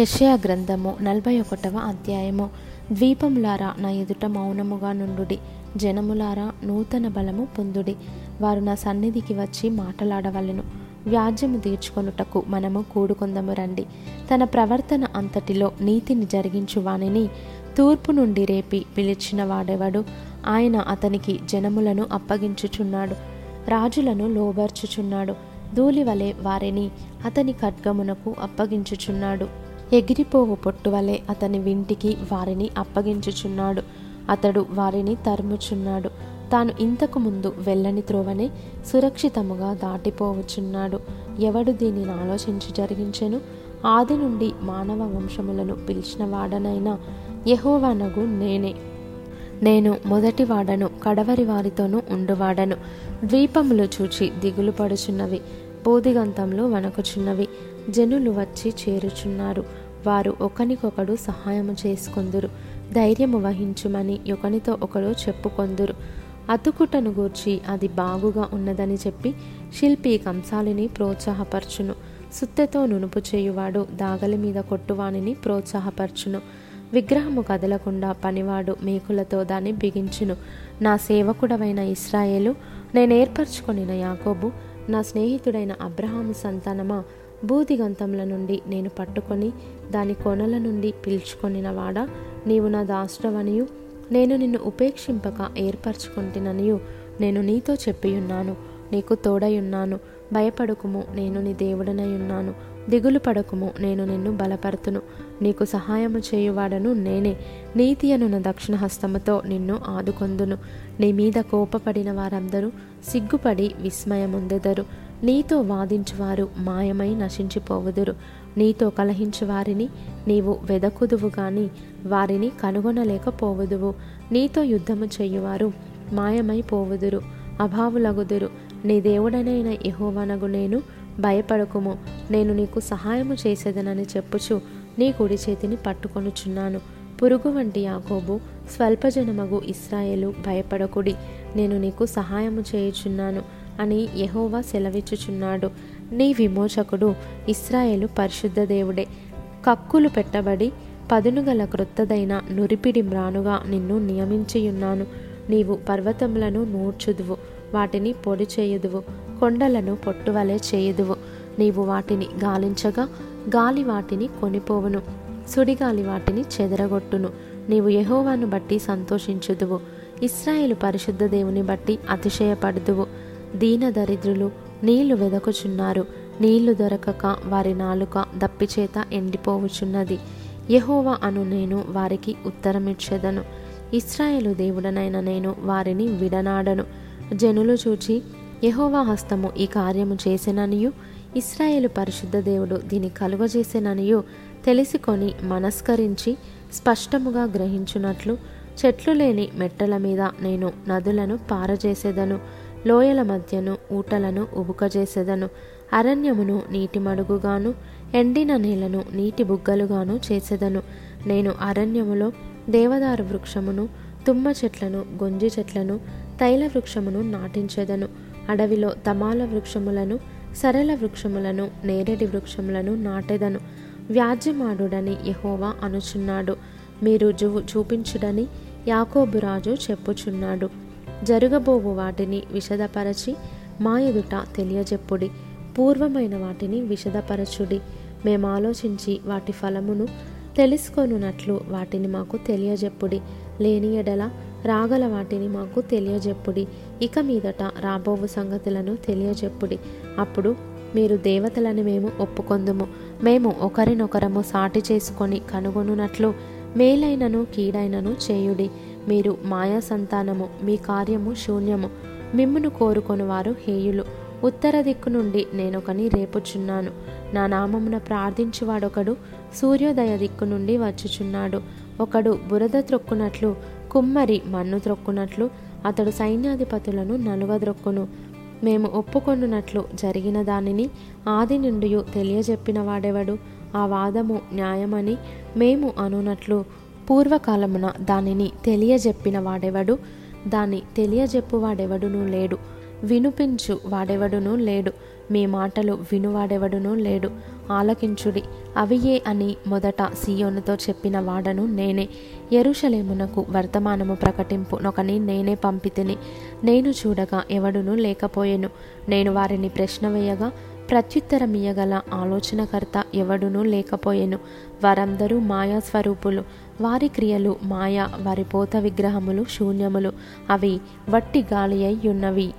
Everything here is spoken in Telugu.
యషయా గ్రంథము నలభై ఒకటవ అధ్యాయము. ద్వీపములారా నా ఎదుట మౌనముగా నుండుడి. జనములారా నూతన బలము పొందుడి. వారు నా సన్నిధికి వచ్చి మాటలాడవలెను. వ్యాజ్యము తీర్చుకొనుటకు మనము కూడుకొందము రండి. తన ప్రవర్తన అంతటిలో నీతిని జరిగించు వానిని తూర్పు నుండి రేపి పిలిచిన వాడెవడు? ఆయన అతనికి జనములను అప్పగించుచున్నాడు. రాజులను లోబర్చుచున్నాడు. ధూళివలే వారిని అతని ఖడ్గమునకు అప్పగించుచున్నాడు. ఎగిరిపోవు పొట్టువలే అతని వింటికి వారిని అప్పగించుచున్నాడు. అతడు వారిని తరుముచున్నాడు. తాను ఇంతకు ముందు వెళ్ళని త్రోవనే సురక్షితముగా దాటిపోవచ్చున్నాడు. ఎవడు దీనిని ఆలోచించి జరిగించెను? ఆది నుండి మానవ వంశములను పిలిచిన వాడనైనా యహోవానగు నేనే. నేను మొదటి వాడను కడవరి వారితోనూ ఉండువాడను. ద్వీపములు చూచి దిగులు పడుచున్నవి బోధిగంతంలో వణకుచున్నవి. జనులు వచ్చి చేరుచున్నారు. వారు ఒకనికొకడు సహాయము చేసుకొందురు. ధైర్యము వహించుమని ఒకనితో ఒకడు చెప్పుకొందురు. అతుకుటను గూర్చి అది బాగుగా ఉన్నదని చెప్పి శిల్పి కంసాలిని ప్రోత్సాహపరచును. సుత్తెతో నునుపు చేయువాడు దాగలి మీద కొట్టువానిని ప్రోత్సాహపరచును. విగ్రహము కదలకుండా పనివాడు మేకులతో దాన్ని బిగించును. నా సేవకుడవైన ఇస్రాయేలు నేనేర్పరచుకొనిన యాకోబు నా స్నేహితుడైన అబ్రహాము సంతానమా భూదిగంతముల నుండి నేను పట్టుకొని దాని కొనల నుండి పిలుచుకొనినవాడా నీవు నా దాష్టవనియు నేను నిన్ను ఉపేక్షింపక ఏర్పరచుకుంటుననియు. నేను నీతో చెప్పియున్నాను నీకు తోడయున్నాను. భయపడకుము నేను నీ దేవుడనయున్నాను. దిగులు పడకుము నేను నిన్ను బలపరుతును. నీకు సహాయము చేయువాడను నేనే. నీతి అనున దక్షిణ హస్తముతో నిన్ను ఆదుకొందును. నీ మీద కోపపడిన వారందరూ సిగ్గుపడి విస్మయముందెదరు. నీతో వాదించువారు మాయమై నశించిపోవుదురు. నీతో కలహించు వారిని నీవు వెదకుదువు గాని వారిని కనుగొనలేకపోవుదువు. నీతో యుద్ధము చేయువారు మాయమైపోవుదురు అభావులగుదురు. నీ దేవుడనైన యహోవనగు నేను భయపడకుము. నేను నీకు సహాయము చేసేదనని చెప్పుచు నీ కుడి చేతిని పట్టుకొనుచున్నాను. పురుగు వంటి యాకోబు స్వల్పజనమగు ఇస్రాయేలు భయపడకుడి. నేను నీకు సహాయము చేయుచున్నాను. అని యహోవా సెలవిచ్చుచున్నాడు. నీ విమోచకుడు ఇస్రాయేలు పరిశుద్ధ దేవుడే. కక్కులు పెట్టబడి పదునుగల క్రొత్తదైన నురిపిడి మ్రానుగా నిన్ను నియమించియున్నాను. నీవు పర్వతములను నూర్చుదువు వాటిని పొడి చేయుదువు కొండలను పొట్టువలే చేయుదువు. నీవు వాటిని గాలించగా గాలి వాటిని కొనిపోవును సుడిగాలి వాటిని చెదరగొట్టును. నీవు యహోవాను బట్టి సంతోషించుదువు ఇస్రాయేలు పరిశుద్ధ దేవుని బట్టి అతిశయపడుదువు. దీన దరిద్రులు నీళ్ళు వెదకుచున్నారు. నీళ్ళు దొరకక వారి నాలుక దప్పిచేత ఎండిపోవుచున్నది. యహోవా అను నేను వారికి ఉత్తరమిచ్చేదను. ఇస్రాయేలు దేవుడనైన నేను వారిని విడనాడను. జనులు చూచి యహోవా హస్తము ఈ కార్యము చేసిననియు? ఇస్రాయేలు పరిశుద్ధ దేవుడు దీని కలుగజేసిననియు? తెలిసికొని మనస్కరించి స్పష్టముగా గ్రహించున్నట్లు చెట్లు లేని మెట్టల మీద నేను నదులను పారజేసేదను. లోయల మధ్యను ఊటలను ఉబుకజేసేదను. అరణ్యమును నీటి మడుగుగాను ఎండిన నేలను నీటి బుగ్గలుగాను చేసేదను. నేను అరణ్యములో దేవదారు వృక్షమును తుమ్మ చెట్లను గొంజి చెట్లను తైల వృక్షమును నాటించెదను. అడవిలో తమాల వృక్షములను సరళ వృక్షములను నేరేడి వృక్షములను నాటెదను. వ్యాజ్యమాడుడని యహోవా అనుచున్నాడు. మీరు జువు చూపించుడని యాకోబు రాజు చెప్పుచున్నాడు. జరగబోవు వాటిని విషదపరచి మా ఎదుట తెలియజెప్పుడి. పూర్వమైన వాటిని విషదపరచుడి. మేము ఆలోచించి వాటి ఫలమును తెలుసుకొనున్నట్లు వాటిని మాకు తెలియజెప్పుడి. లేని ఎడల రాగల వాటిని మాకు తెలియజెప్పుడి. ఇక మీదట రాబోవు సంగతులను తెలియజెప్పుడి. అప్పుడు మీరు దేవతలని మేము ఒప్పుకొందుము. మేము ఒకరినొకరము సాటి చేసుకొని కనుగొనున్నట్లు మేలైనను కీడైనను చేయుడి. మీరు మాయా సంతానము మీ కార్యము శూన్యము. మిమ్మును కోరుకొని వారు హేయులు. ఉత్తర దిక్కు నుండి నేనొకని రేపుచున్నాను. నా నామమున ప్రార్థించువాడొకడు సూర్యోదయ దిక్కు నుండి వచ్చుచున్నాడు. ఒకడు బురద త్రొక్కునట్లు కుమ్మరి మన్ను త్రొక్కునట్లు అతడు సైన్యాధిపతులను నలువద్రొక్కును మేము ఒప్పుకొనున్నట్లు జరిగిన దానిని ఆది నుండి తెలియజెప్పిన వాడెవడు ఆ వాదము న్యాయమని మేము అనునట్లు పూర్వకాలమున దానిని తెలియజెప్పిన వాడెవడు? దాన్ని తెలియజెప్పు వాడెవడునూ లేడు. వినుపించు వాడెవడునూ లేడు. మీ మాటలు వినువాడెవడునూ లేడు. ఆలకించుడి. అవియే అని మొదట సీయోనుతో చెప్పిన వాడను నేనే. ఎరుషలేమునకు వర్తమానము ప్రకటింపు నొకని నేనే పంపితిని. నేను చూడగా ఎవడునూ లేకపోయెను. నేను వారిని ప్రశ్న వేయగా ప్రత్యుత్తరమియగల ఆలోచనకర్త ఎవడునూ లేకపోయెను. వారందరూ మాయా స్వరూపులు వారి క్రియలు మాయ వారి పోత విగ్రహములు శూన్యములు. అవి వట్టి గాలి అయి ఉన్నవి.